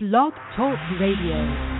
Blog Talk Radio.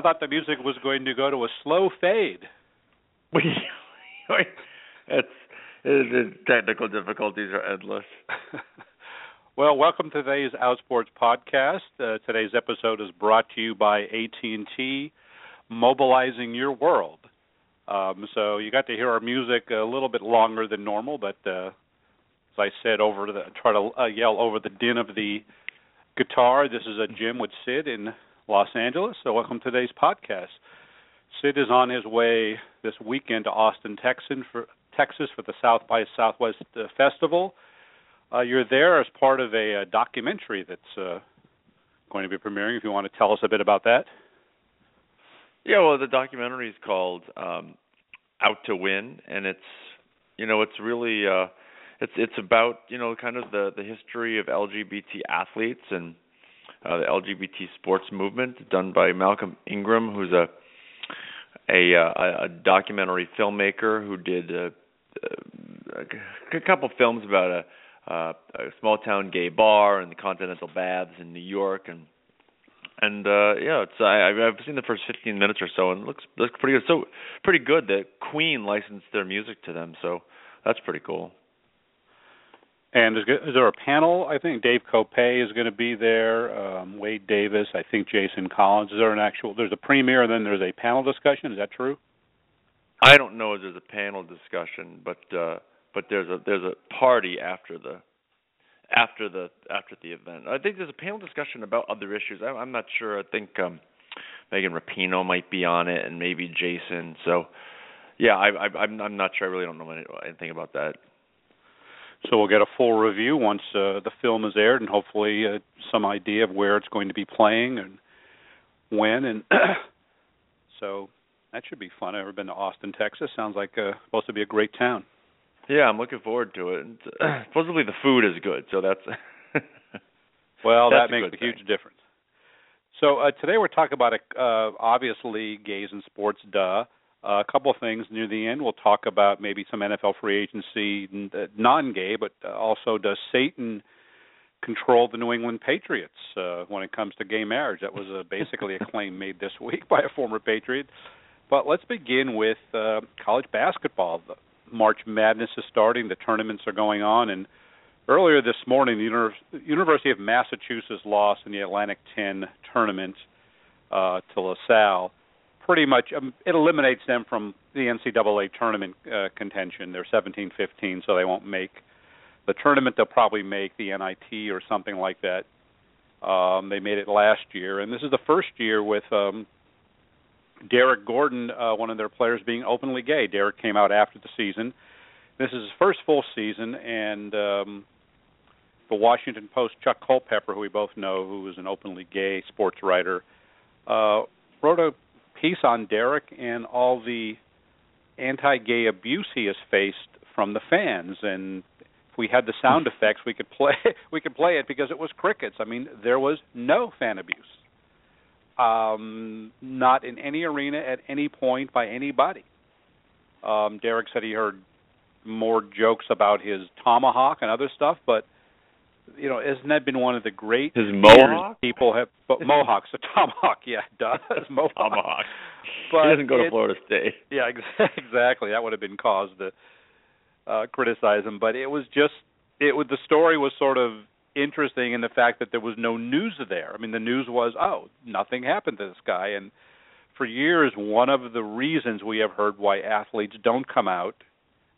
I thought the music was going to go to a slow fade. It's the technical difficulties are endless. well, welcome to today's Outsports podcast. Uh, today's episode is brought to you by AT&T, mobilizing your world. Um, so you got to hear our music a little bit longer than normal, but uh, as I said, over the try to uh, yell over the din of the guitar. This is a Jim with Sid in Los Angeles. So welcome to today's podcast. Sid is on his way this weekend to Austin, Texas for Texas for the South by Southwest uh, Festival. Uh, you're there as part of a, a documentary that's uh, going to be premiering. If you want to tell us a bit about that. Yeah, well, the documentary is called um, "Out to Win," and it's you know it's really uh, it's it's about you know kind of the the history of LGBT athletes and uh, the LGBT sports movement, done by Malcolm Ingram, who's a a, uh, a documentary filmmaker who did uh, a couple films about a, uh, a small town gay bar and the Continental Baths in New York, and and uh yeah, it's I I've seen the first 15 minutes or so, and it looks looks pretty good. So pretty good that Queen licensed their music to them, so that's pretty cool. And is, is there a panel? I think Dave Kopay is going to be there. Um, Wade Davis. I think Jason Collins. Is there an actual? There's a premiere, and then there's a panel discussion. Is that true? I don't know if there's a panel discussion, but uh, but there's a there's a party after the after the after the event. I think there's a panel discussion about other issues. I'm, I'm not sure. I think um, Megan Rapinoe might be on it, and maybe Jason. So yeah, I, I, I'm I'm not sure. I really don't know anything about that. So we'll get a full review once uh, the film is aired, and hopefully uh, some idea of where it's going to be playing and when. And so that should be fun. I've never been to Austin, Texas. Sounds like uh, supposed to be a great town. Yeah, I'm looking forward to it. And, uh, supposedly the food is good, so that's well, that's that makes a, a huge difference. So uh, today we're talking about uh, obviously gays in sports, duh. Uh, a couple of things near the end. We'll talk about maybe some NFL free agency, uh, non-gay, but uh, also does Satan control the New England Patriots uh, when it comes to gay marriage? That was uh, basically a claim made this week by a former Patriot. But let's begin with uh, college basketball. The March Madness is starting. The tournaments are going on, and earlier this morning, the Univers- University of Massachusetts lost in the Atlantic 10 tournament uh, to LaSalle pretty much um, it eliminates them from the NCAA tournament uh, contention. They're 17-15, so they won't make the tournament. They'll probably make the NIT or something like that. Um, they made it last year, and this is the first year with um, Derek Gordon, uh, one of their players, being openly gay. Derek came out after the season. This is his first full season, and um, the Washington Post Chuck Culpepper, who we both know, who is an openly gay sports writer, uh, wrote a piece on Derek and all the anti-gay abuse he has faced from the fans. And if we had the sound effects, we could play we could play it because it was crickets. I mean, there was no fan abuse, um, not in any arena at any point by anybody. Um, Derek said he heard more jokes about his tomahawk and other stuff, but you know, hasn't that been one of the great his mohawk people have? But mohawks, a tomahawk, yeah, does mohawk. tomahawk. But he doesn't go it, to Florida State. Yeah, exactly. That would have been cause to uh, criticize him, but it was just it was the story was sort of interesting in the fact that there was no news there. I mean, the news was, oh, nothing happened to this guy, and for years, one of the reasons we have heard why athletes don't come out,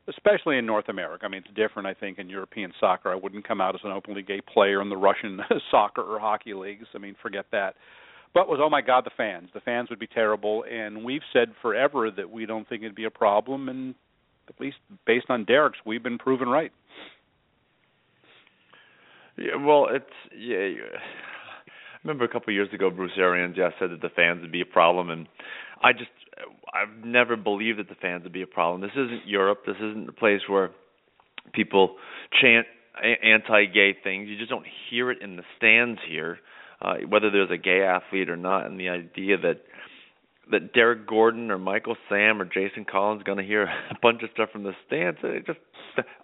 especially in North America. I mean, it's different, I think, in European soccer. I wouldn't come out as an openly gay player in the Russian soccer or hockey leagues. I mean, forget that. But was oh my God, the fans. The fans would be terrible, and we've said forever that we don't think it'd be a problem, and at least based on Derek's, we've been proven right. Yeah, well, it's yeah. Remember a couple of years ago, Bruce Arians yeah said that the fans would be a problem, and I just I've never believed that the fans would be a problem. This isn't Europe. This isn't a place where people chant anti-gay things. You just don't hear it in the stands here, uh, whether there's a gay athlete or not. And the idea that that Derek Gordon or Michael Sam or Jason Collins going to hear a bunch of stuff from the stands, it just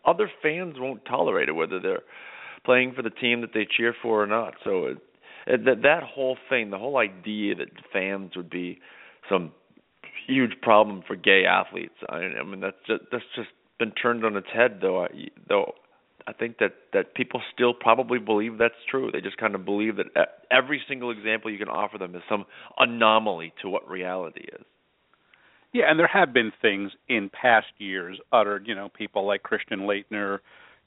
other fans won't tolerate it, whether they're playing for the team that they cheer for or not. So it, that that whole thing, the whole idea that fans would be some huge problem for gay athletes. I, I mean that's just that's just been turned on its head though. I, though I think that that people still probably believe that's true. They just kind of believe that every single example you can offer them is some anomaly to what reality is. Yeah, and there have been things in past years uttered, you know, people like Christian Laettner,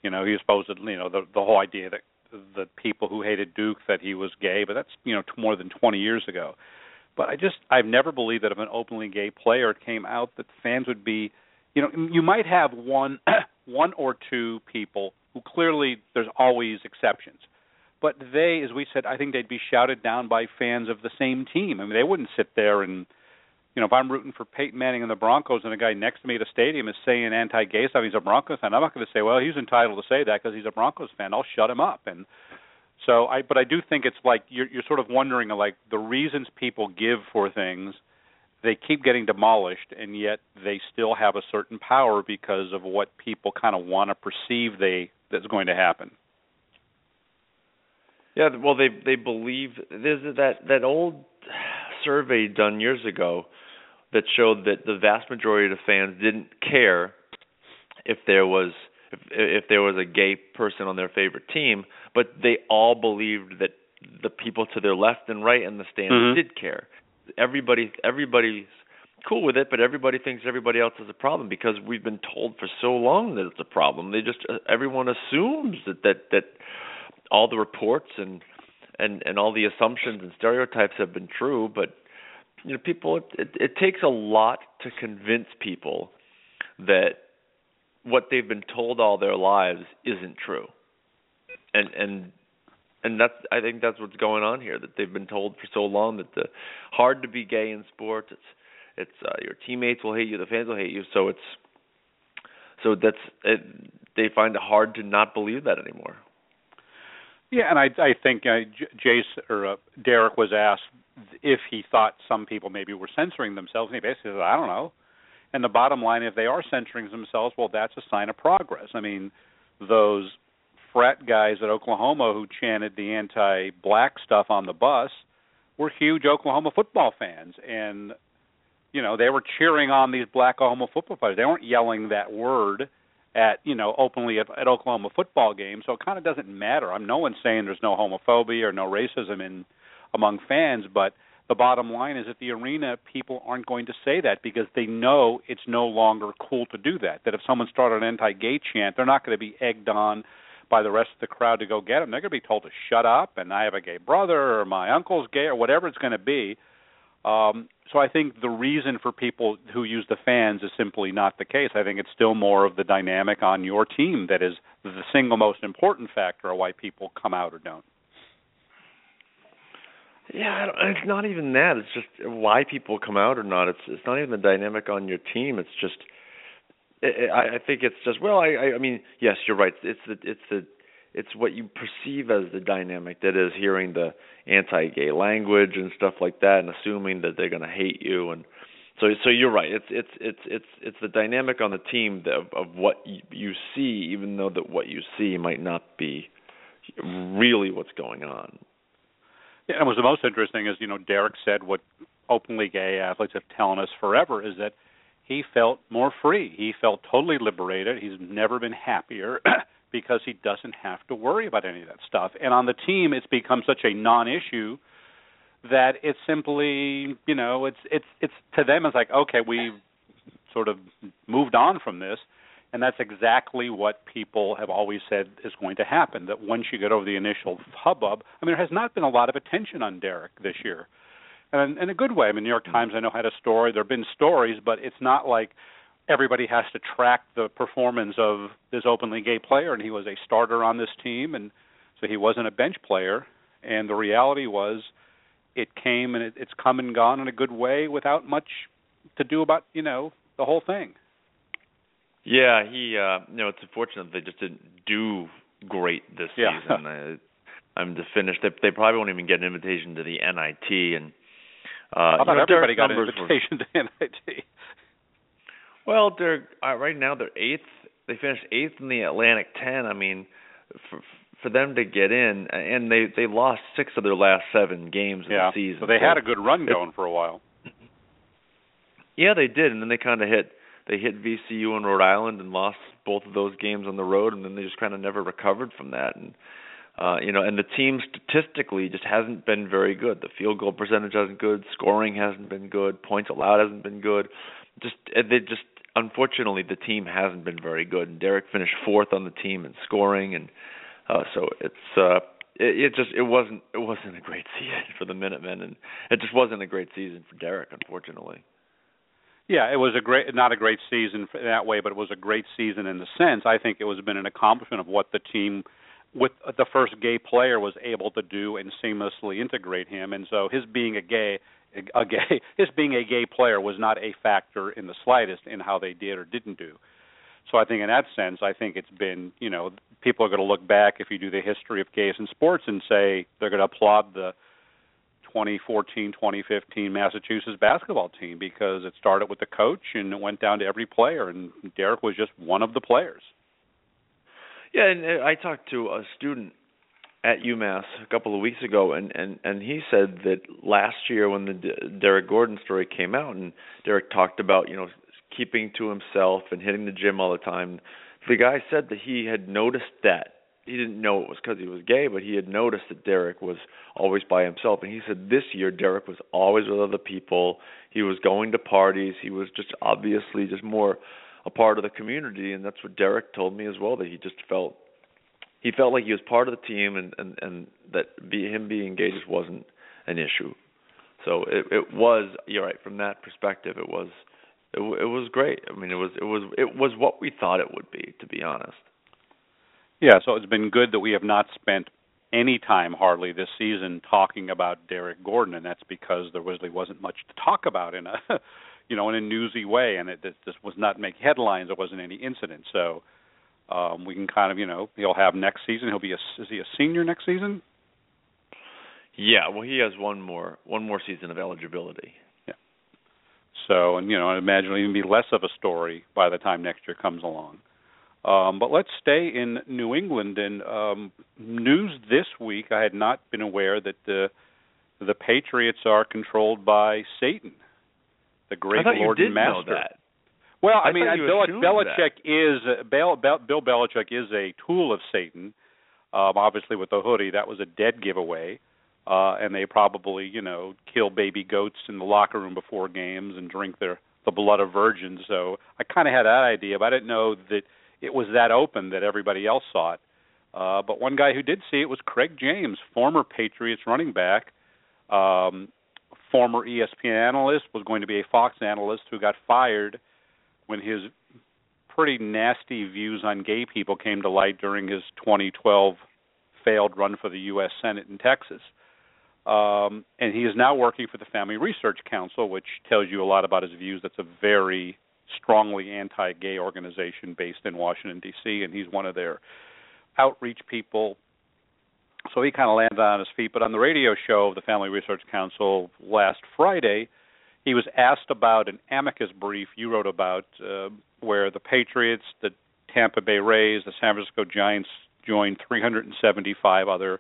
you know, he supposed, you know, the the whole idea that the people who hated Duke that he was gay, but that's you know more than 20 years ago. But I just I've never believed that if an openly gay player came out that fans would be, you know, you might have one one or two people who clearly there's always exceptions. But they, as we said, I think they'd be shouted down by fans of the same team. I mean, they wouldn't sit there and you know, if I'm rooting for Peyton Manning and the Broncos and a guy next to me at a stadium is saying anti-gay stuff, he's a Broncos fan. I'm not going to say, well, he's entitled to say that because he's a Broncos fan. I'll shut him up. And so I, but I do think it's like you're, you're sort of wondering, like the reasons people give for things, they keep getting demolished, and yet they still have a certain power because of what people kind of want to perceive they that's going to happen. Yeah, well, they they believe there's that that old survey done years ago that showed that the vast majority of the fans didn't care if there was if if there was a gay person on their favorite team, but they all believed that the people to their left and right in the stands mm-hmm. did care. Everybody everybody's cool with it, but everybody thinks everybody else is a problem because we've been told for so long that it's a problem. They just uh, everyone assumes that that that all the reports and and and all the assumptions and stereotypes have been true, but you know people it, it, it takes a lot to convince people that what they've been told all their lives isn't true. And and and that's i think that's what's going on here that they've been told for so long that the hard to be gay in sports it's it's uh, your teammates will hate you the fans will hate you so it's so that's it, they find it hard to not believe that anymore yeah and i i think uh, jace or uh, derek was asked if he thought some people maybe were censoring themselves, and he basically said, I don't know. And the bottom line, if they are censoring themselves, well, that's a sign of progress. I mean, those frat guys at Oklahoma who chanted the anti-black stuff on the bus were huge Oklahoma football fans, and you know they were cheering on these black Oklahoma football players. They weren't yelling that word at you know openly at, at Oklahoma football games. So it kind of doesn't matter. I'm no one saying there's no homophobia or no racism in among fans, but the bottom line is at the arena people aren't going to say that because they know it's no longer cool to do that. That if someone started an anti-gay chant, they're not going to be egged on by the rest of the crowd to go get them. They're going to be told to shut up and I have a gay brother or my uncle's gay or whatever it's going to be. Um, so I think the reason for people who use the fans is simply not the case. I think it's still more of the dynamic on your team that is the single most important factor of why people come out or don't. Yeah, it's not even that. It's just why people come out or not. It's it's not even the dynamic on your team. It's just I, I think it's just well. I I mean yes, you're right. It's the it's the it's what you perceive as the dynamic that is hearing the anti-gay language and stuff like that, and assuming that they're going to hate you and so so you're right. It's it's it's it's it's the dynamic on the team of of what you, see, even though that what you see might not be really what's going on. Yeah, and was the most interesting is you know Derek said what openly gay athletes have telling us forever is that he felt more free. He felt totally liberated. He's never been happier. because he doesn't have to worry about any of that stuff. And on the team, it's become such a non-issue that it's simply, you know, it's it's it's to them it's like, okay, we've sort of moved on from this. And that's exactly what people have always said is going to happen. That once you get over the initial hubbub, I mean, there has not been a lot of attention on Derek this year, and in a good way. I mean, New York hmm. Times I know had a story. There have been stories, but it's not like everybody has to track the performance of this openly gay player, and he was a starter on this team, and so he wasn't a bench player. And the reality was, it came and it, it's come and gone in a good way without much to do about you know the whole thing. Yeah, he. uh You know, it's unfortunate they just didn't do great this yeah. season. I, I'm to finish. They, they probably won't even get an invitation to the NIT, and uh, How about you know, everybody got an numbers were- invitation to NIT? Well, they're uh, right now they're eighth. They finished eighth in the Atlantic Ten. I mean, for for them to get in, and they they lost six of their last seven games of the season. Yeah, so they had a good run going for a while. Yeah, they did, and then they kind of hit they hit VCU and Rhode Island and lost both of those games on the road, and then they just kind of never recovered from that. And uh, you know, and the team statistically just hasn't been very good. The field goal percentage hasn't good, scoring hasn't been good, points allowed hasn't been good. Just they just unfortunately the team hasn't been very good. And Derek finished fourth on the team in scoring, and uh, so it's uh, it, it just it wasn't it wasn't a great season for the Minutemen, and it just wasn't a great season for Derek, unfortunately. Yeah, it was a great, not a great season that way, but it was a great season in the sense. I think it was been an accomplishment of what the team, with the first gay player, was able to do and seamlessly integrate him. And so his being a gay, a gay, his being a gay player was not a factor in the slightest in how they did or didn't do. So I think in that sense, I think it's been, you know, people are going to look back if you do the history of gays in sports and say they're going to applaud the 2014 2015 Massachusetts basketball team because it started with the coach and it went down to every player and Derek was just one of the players. Yeah, and uh, I talked to a student at UMass a couple of weeks ago, and and and he said that last year when the D- Derek Gordon story came out, and Derek talked about you know keeping to himself and hitting the gym all the time. The guy said that he had noticed that he didn't know it was because he was gay, but he had noticed that Derek was always by himself. And he said this year Derek was always with other people. He was going to parties. He was just obviously just more a part of the community, and that's what Derek told me as well. That he just felt he felt like he was part of the team, and and and that be, him being just wasn't an issue. So it it was you're right from that perspective. It was it, it was great. I mean, it was it was it was what we thought it would be, to be honest. Yeah, so it's been good that we have not spent any time hardly this season talking about Derek Gordon, and that's because there really wasn't much to talk about in a, you know, in a newsy way, and it just was not make headlines. There wasn't any incident, so um, we can kind of, you know, he'll have next season. He'll be a is he a senior next season? Yeah, well, he has one more one more season of eligibility. Yeah. So, and you know, I imagine it'll even be less of a story by the time next year comes along. Um, but let's stay in New England and um, news this week. I had not been aware that the the Patriots are controlled by Satan, the great I thought Lord you did and Master. know that. Well, I, I mean, Bill, Belichick is uh, Bill, Bill Belichick is a tool of Satan. Um, obviously, with the hoodie, that was a dead giveaway. Uh, and they probably, you know, kill baby goats in the locker room before games and drink their the blood of virgins. So I kind of had that idea, but I didn't know that it was that open that everybody else saw it. Uh, but one guy who did see it was Craig James, former Patriots running back, um, former ESPN analyst, was going to be a Fox analyst who got fired when his pretty nasty views on gay people came to light during his 2012 failed run for the U.S. Senate in Texas. Um, and he is now working for the Family Research Council, which tells you a lot about his views. That's a very strongly anti-gay organization based in Washington D.C., and he's one of their outreach people. So he kind of landed on his feet. But on the radio show of the Family Research Council last Friday, he was asked about an amicus brief you wrote about, uh, where the Patriots, the Tampa Bay Rays, the San Francisco Giants joined 375 other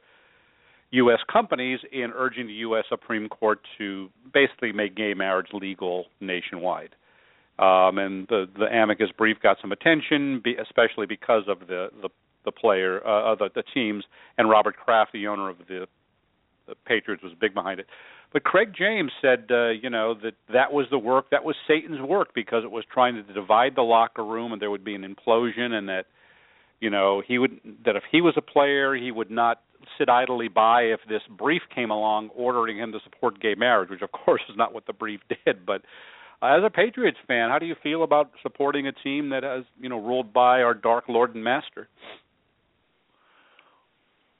U.S. companies in urging the U.S. Supreme Court to basically make gay marriage legal nationwide. Um, and the the amicus brief got some attention, especially because of the the the player, uh, the, the teams, and Robert Kraft, the owner of the, the Patriots, was big behind it. But Craig James said, uh, you know, that that was the work, that was Satan's work because it was trying to divide the locker room, and there would be an implosion, and that, you know, he would that if he was a player, he would not sit idly by if this brief came along ordering him to support gay marriage, which of course is not what the brief did, but uh, as a Patriots fan, how do you feel about supporting a team that has, you know, ruled by our dark lord and master?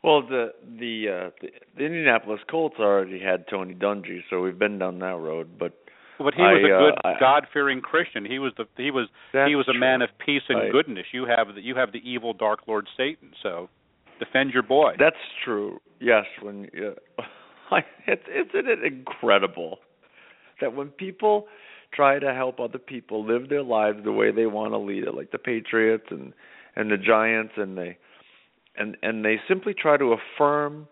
Well, the the uh, the, the Indianapolis Colts already had Tony Dungy, so we've been down that road. But but he was I, a good uh, God-fearing Christian. He was the he was he was a true. man of peace and Right. goodness. You have the you have the evil dark lord Satan. So defend your boy. That's true. Yes, when yeah, it's isn't it incredible that when people try to help other people live their lives the way they want to lead it, like the Patriots and and the Giants, and they and and they simply try to affirm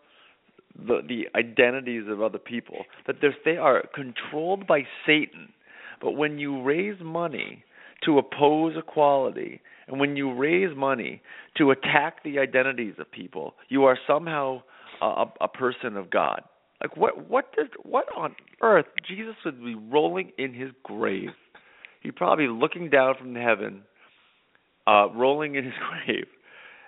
the the identities of other people that they are controlled by Satan. But when you raise money to oppose equality, and when you raise money to attack the identities of people, you are somehow a, a, person of God. Like what what did what on earth Jesus would be rolling in his grave. He'd probably looking down from heaven, uh, rolling in his grave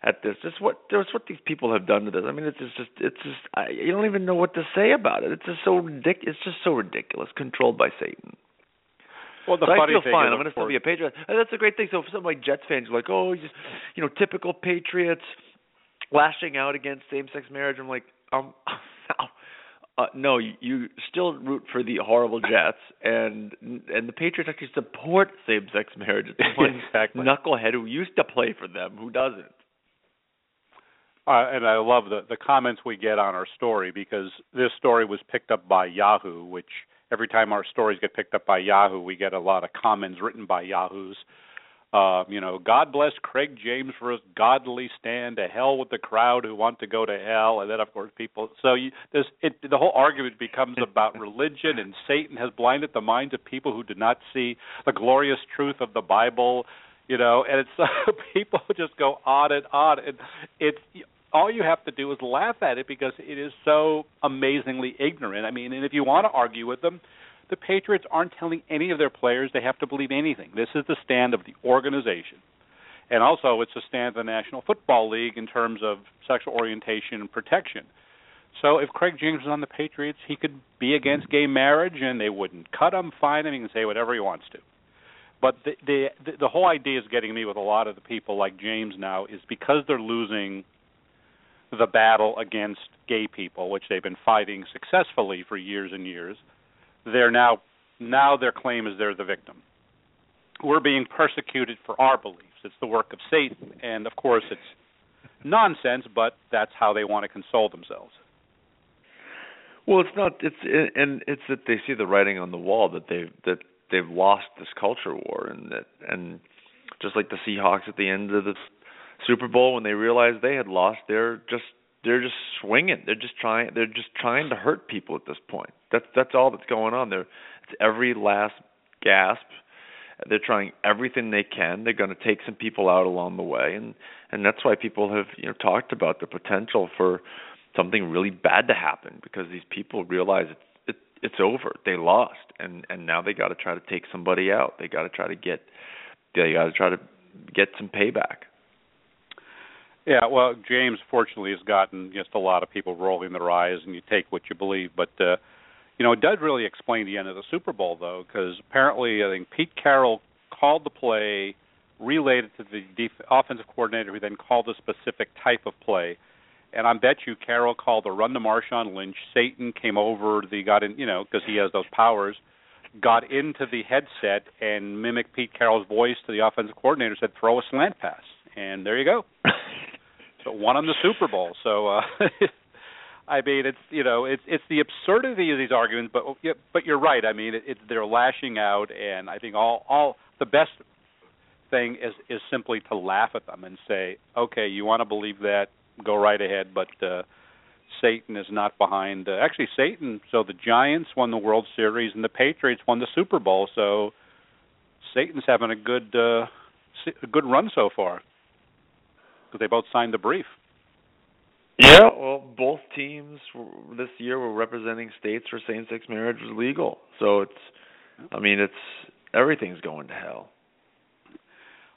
at this. Just what just what these people have done to this. I mean, it's just it's just I, you don't even know what to say about it. It's just so ridic- It's just so ridiculous. Controlled by Satan. well, the so I funny feel thing fine. I'm going to still be a Patriot. And that's a great thing. So for some like Jets fans, like, oh, just you know, typical Patriots lashing out against same-sex marriage. I'm like, um, uh, no, you, you still root for the horrible Jets, and and the Patriots actually support same-sex marriage. It's one Exactly. knucklehead who used to play for them who doesn't. Uh, and I love the the comments we get on our story because this story was picked up by Yahoo, which every time our stories get picked up by Yahoo, we get a lot of comments written by Yahoos. Uh, you know, God bless Craig James for his godly stand. To hell with the crowd who want to go to hell, and then of course people. So you, this it the whole argument becomes about religion, and Satan has blinded the minds of people who do not see the glorious truth of the Bible you know and it's people just go on and on and it's all you have to do is laugh at it because it is so amazingly ignorant. I mean and if you want to argue with them the patriots aren't telling any of their players they have to believe anything. This is the stand of the organization. And also it's a stand of the national football league in terms of sexual orientation and protection. So if Craig James was on the Patriots, he could be against gay marriage, and they wouldn't cut him, fine him, he can say whatever he wants to. But the, the the whole idea is getting me with a lot of the people like James now is because they're losing the battle against gay people, which they've been fighting successfully for years and years. They're now now their claim is they're the victim. We're being persecuted for our beliefs. It's the work of Satan, and of course it's nonsense, but that's how they want to console themselves. Well, it's not. It's and it's that they see the writing on the wall that they've that they've lost this culture war, and that and just like the Seahawks at the end of the Super Bowl when they realized they had lost, they're just they're just swinging. They're just trying. They're just trying to hurt people at this point. That's that's all that's going on. They're it's every last gasp. They're trying everything they can. They're going to take some people out along the way, and and that's why people have you know talked about the potential for something really bad to happen because these people realize it's it, it's over. They lost, and and now they got to try to take somebody out. They got to try to get they got to try to get some payback. Yeah, well, James fortunately has gotten just a lot of people rolling their eyes, and you take what you believe. But uh, you know, it does really explain the end of the Super Bowl, though, because apparently I think Pete Carroll called the play, relayed it to the def- offensive coordinator, who then called a specific type of play. And I bet you Carroll called the run to Marshawn Lynch. Satan came over. The got in, you know, because he has those powers. Got into the headset and mimicked Pete Carroll's voice to the offensive coordinator. Said, "Throw a slant pass," and there you go. So won him the Super Bowl. So uh I mean it's you know it's it's the absurdity of these arguments but but you're right. I mean it, it's they're lashing out and I think all all the best thing is is simply to laugh at them and say, "Okay, you want to believe that, go right ahead, but uh Satan is not behind. Uh, actually Satan, so the Giants won the World Series and the Patriots won the Super Bowl. So Satan's having a good uh a good run so far. because they both signed the brief. Yeah, well, both teams this year were representing states where same-sex marriage was legal. So it's, I mean, it's everything's going to hell.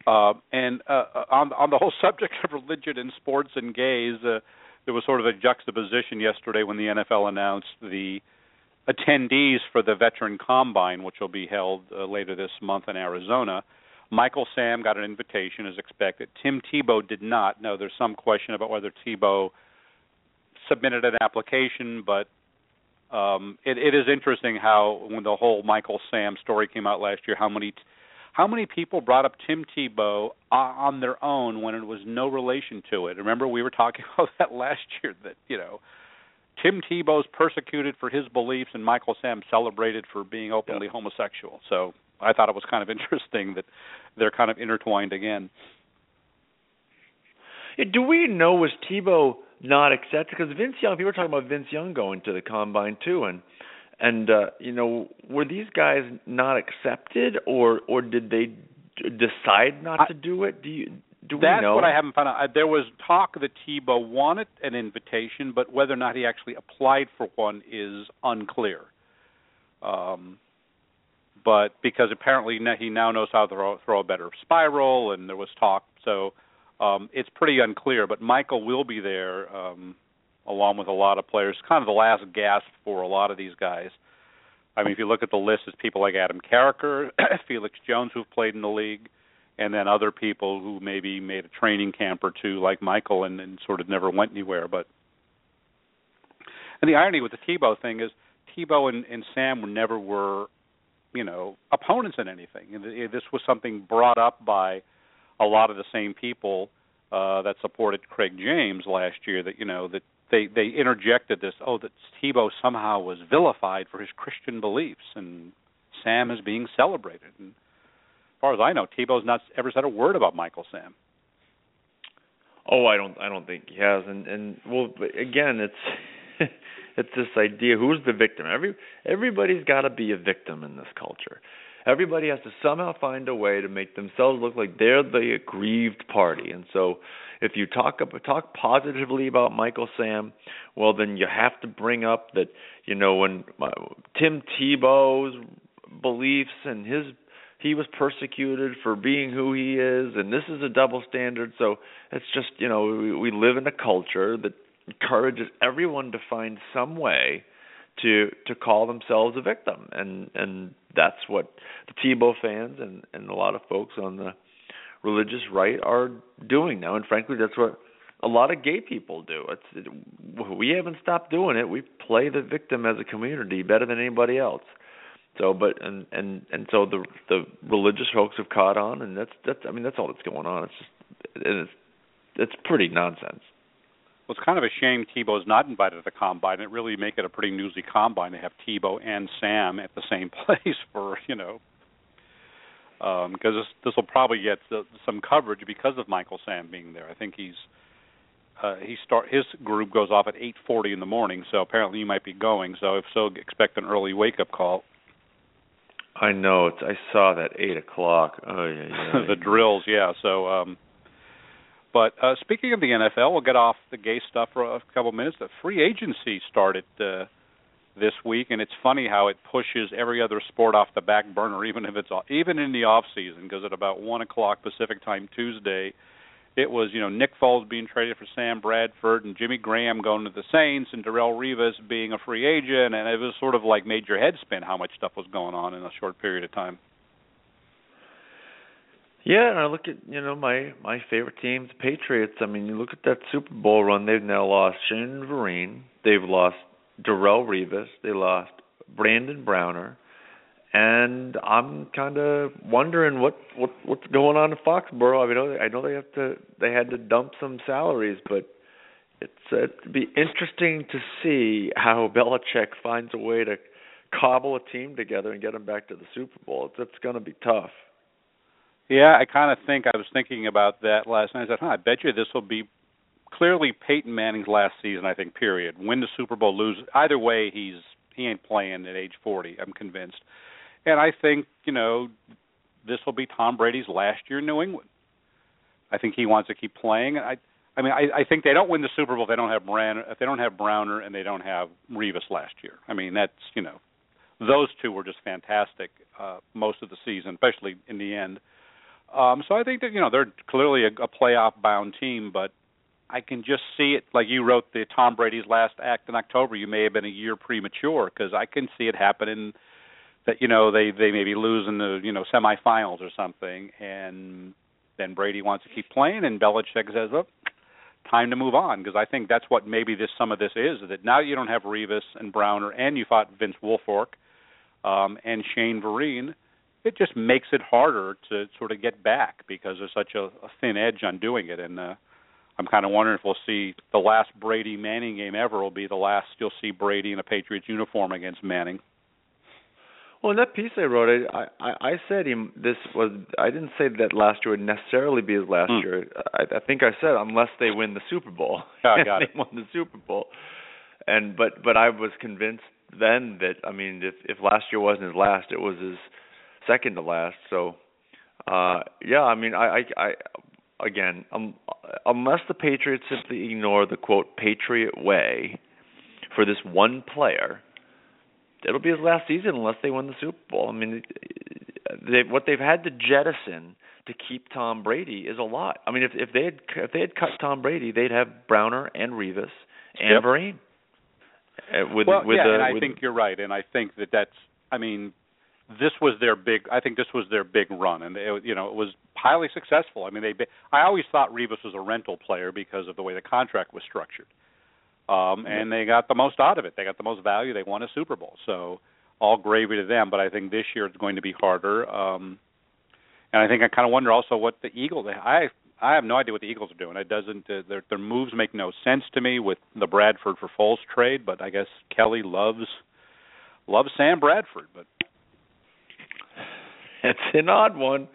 Uh, and uh, on on the whole subject of religion in sports and gays, uh, there was sort of a juxtaposition yesterday when the NFL announced the attendees for the Veteran Combine, which will be held uh, later this month in Arizona. Michael Sam got an invitation as expected. Tim Tebow did not. Now, there's some question about whether Tebow submitted an application, but um, it, it is interesting how when the whole Michael Sam story came out last year, how many t- how many people brought up Tim Tebow uh, on their own when it was no relation to it? Remember, we were talking about that last year. That you know, Tim Tebow's persecuted for his beliefs, and Michael Sam celebrated for being openly homosexual. So I thought it was kind of interesting that they're kind of intertwined again. Do we know was Tebow not accepted? Because Vince Young, people were talking about Vince Young going to the combine too, and and uh, you know, were these guys not accepted, or or did they d- decide not I, to do it? Do you do That's we know? what I haven't found out. There was talk that Tebow wanted an invitation, but whether or not he actually applied for one is unclear. Um, but because apparently he now knows how to throw, throw a better spiral, and there was talk, so um, it's pretty unclear. But Michael will be there. Um, along with a lot of players. Kind of the last gasp for a lot of these guys. I mean, if you look at the list, it's people like Adam Carriker, Felix Jones, who've played in the league, and then other people who maybe made a training camp or two, like Michael, and, and sort of never went anywhere. But and the irony with the Tebow thing is Tebow and, and Sam were never were, you know, opponents in anything. And this was something brought up by a lot of the same people uh, that supported Craig James last year. That you know that they they interjected this oh that Tebow somehow was vilified for his Christian beliefs and Sam is being celebrated and as far as I know Tebow's not ever said a word about Michael Sam. Oh, I don't I don't think he has and and well again it's it's this idea who's the victim. Every everybody's got to be a victim in this culture. Everybody has to somehow find a way to make themselves look like they're the aggrieved party. And so if you talk talk positively about Michael Sam, well then you have to bring up that you know when uh, Tim Tebow's beliefs and his he was persecuted for being who he is and this is a double standard so it's just you know we, we live in a culture that encourages everyone to find some way to to call themselves a victim. And and that's what the Tebow fans and and a lot of folks on the religious right are doing now. And frankly that's what a lot of gay people do. It's it, we haven't stopped doing it. We play the victim as a community better than anybody else. So but and and and so the the religious folks have caught on and that's that's i mean that's all that's going on. It's just it's it's pretty nonsense well, it's kind of a shame Tebow's not invited to the combine. It really make it a pretty newsy combine to have Tebow and Sam at the same place for you know because um, this this will probably get some coverage because of Michael Sam being there. I think he's uh, he start his group goes off at 8:40 in the morning, so apparently you might be going. So if so, expect an early wake up call. I know. It's, I saw that eight o'clock. Oh yeah, yeah. the drills, yeah. So, um, but uh, speaking of the NFL, we'll get off the gay stuff for a couple minutes. The free agency started uh, this week, and it's funny how it pushes every other sport off the back burner, even if it's even in the off season. Because at about one o'clock Pacific time Tuesday, it was you know Nick Foles being traded for Sam Bradford and Jimmy Graham going to the Saints and Darrelle Revis being a free agent, and it was sort of like made your head spin how much stuff was going on in a short period of time. Yeah, and I look at you know my my favorite team, the Patriots. I mean, you look at that Super Bowl run. They've now lost Shane Vereen. They've lost Darrelle Revis. They lost Brandon Browner, and I'm kind of wondering what what what's going on in Foxborough. I mean, I know they have to they had to dump some salaries, but it's uh, it'd be interesting to see how Belichick finds a way to cobble a team together and get them back to the Super Bowl. It's, it's going to be tough. Yeah, I kind of think I was thinking about that last night. I said, "Huh, I bet you this will be clearly Peyton Manning's last season. I think. Period. Win the Super Bowl, lose. Either way, he's he ain't playing at age 40. I'm convinced. And I think you know this will be Tom Brady's last year in New England. I think he wants to keep playing. I I mean, I, I think they don't win the Super Bowl if they don't have Brand, if they don't have Browner and they don't have Revis last year. I mean, that's you know, those two were just fantastic uh, most of the season, especially in the end. Um, so I think that you know they're clearly a, a playoff bound team, but I can just see it like you wrote the Tom Brady's last act in October. You may have been a year premature because I can see it happening that you know they they maybe lose in the you know semifinals or something, and then Brady wants to keep playing, and Belichick says, "Oh, time to move on." Because I think that's what maybe this some of this is that now you don't have Revis and Browner, and you fought Vince Wilfork um, and Shane Vereen. It just makes it harder to sort of get back because there's such a, a thin edge on doing it, and uh, I'm kind of wondering if we'll see the last Brady Manning game ever will be the last you'll see Brady in a Patriots uniform against Manning. Well, in that piece I wrote, I I, I said he this was I didn't say that last year would necessarily be his last Hmm. year. I, I think I said unless they win the Super Bowl. Yeah, I got they it. won the Super Bowl, and but but I was convinced then that I mean if if last year wasn't his last, it was his second to last. So uh yeah, I mean I I, I again um, unless the Patriots simply ignore the quote Patriot way for this one player it'll be his last season unless they win the Super Bowl. I mean, they, what they've had to jettison to keep Tom Brady is a lot. I mean, if if they had if they had cut Tom Brady, they'd have Browner and Revis and Yep. Vereen. Uh, with well, with yeah, the, and I with, think you're right, and I think that that's. I mean, this was their big. I think this was their big run, and it, you know it was highly successful. I mean, they. I always thought Revis was a rental player because of the way the contract was structured, um, and they got the most out of it. They got the most value. They won a Super Bowl, so all gravy to them. But I think this year it's going to be harder. Um, and I think I kind of wonder also what the Eagles. I I have no idea what the Eagles are doing. It doesn't. Uh, their their moves make no sense to me with the Bradford for Foles trade. But I guess Kelly loves loves Sam Bradford. But it's an odd one.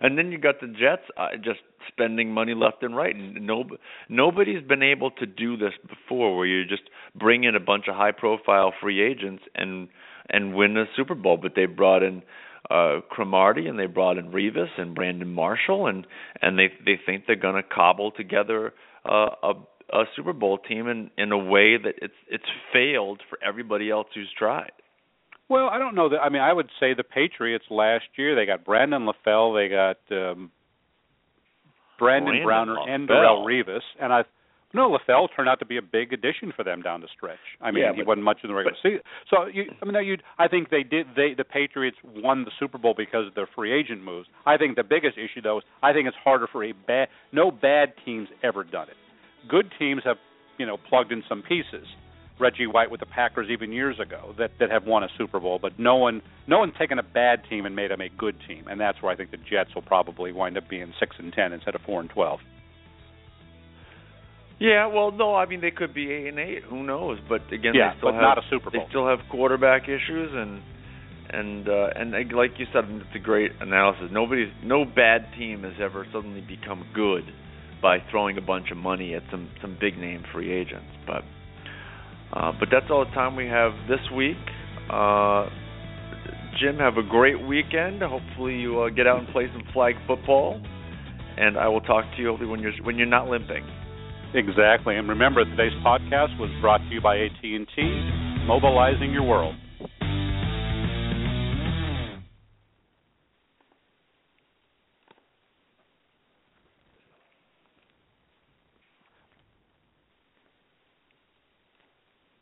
And then you got the Jets uh, just spending money left and right, and no nobody's been able to do this before, where you just bring in a bunch of high-profile free agents and and win a Super Bowl. But they brought in uh Cromartie and they brought in Revis and Brandon Marshall, and and they they think they're going to cobble together uh, a a Super Bowl team in in a way that it's it's failed for everybody else who's tried. Well, I don't know that. I mean, I would say the Patriots last year they got Brandon LaFell, they got um, Brandon, Brandon Browner, and LaFell. Darrelle Revis, and I. No, LaFell turned out to be a big addition for them down the stretch. I mean, Yeah, he but- wasn't much in the regular season. So, you, I mean, you, I think they did. They, the Patriots won the Super Bowl because of their free agent moves. I think the biggest issue, though, is I think it's harder for a bad. No bad teams ever done it. Good teams have, you know, plugged in some pieces. Reggie White with the Packers even years ago that that have won a Super Bowl, but no one no one's taken a bad team and made them a good team, and that's where I think the Jets will probably wind up being six and ten instead of four and twelve. Yeah, well, no, I mean they could be eight and eight. Who knows? But again, yeah, they still but have not a Super Bowl. they still have quarterback issues and and uh and like you said, it's a great analysis. Nobody's no bad team has ever suddenly become good by throwing a bunch of money at some some big name free agents. But uh but that's all the time we have this week. Uh Jim, have a great weekend. Hopefully you uh, get out and play some flag football. And I will talk to you hopefully when you're when you're not limping. Exactly, and remember today's podcast was brought to you by AT&T, mobilizing your world.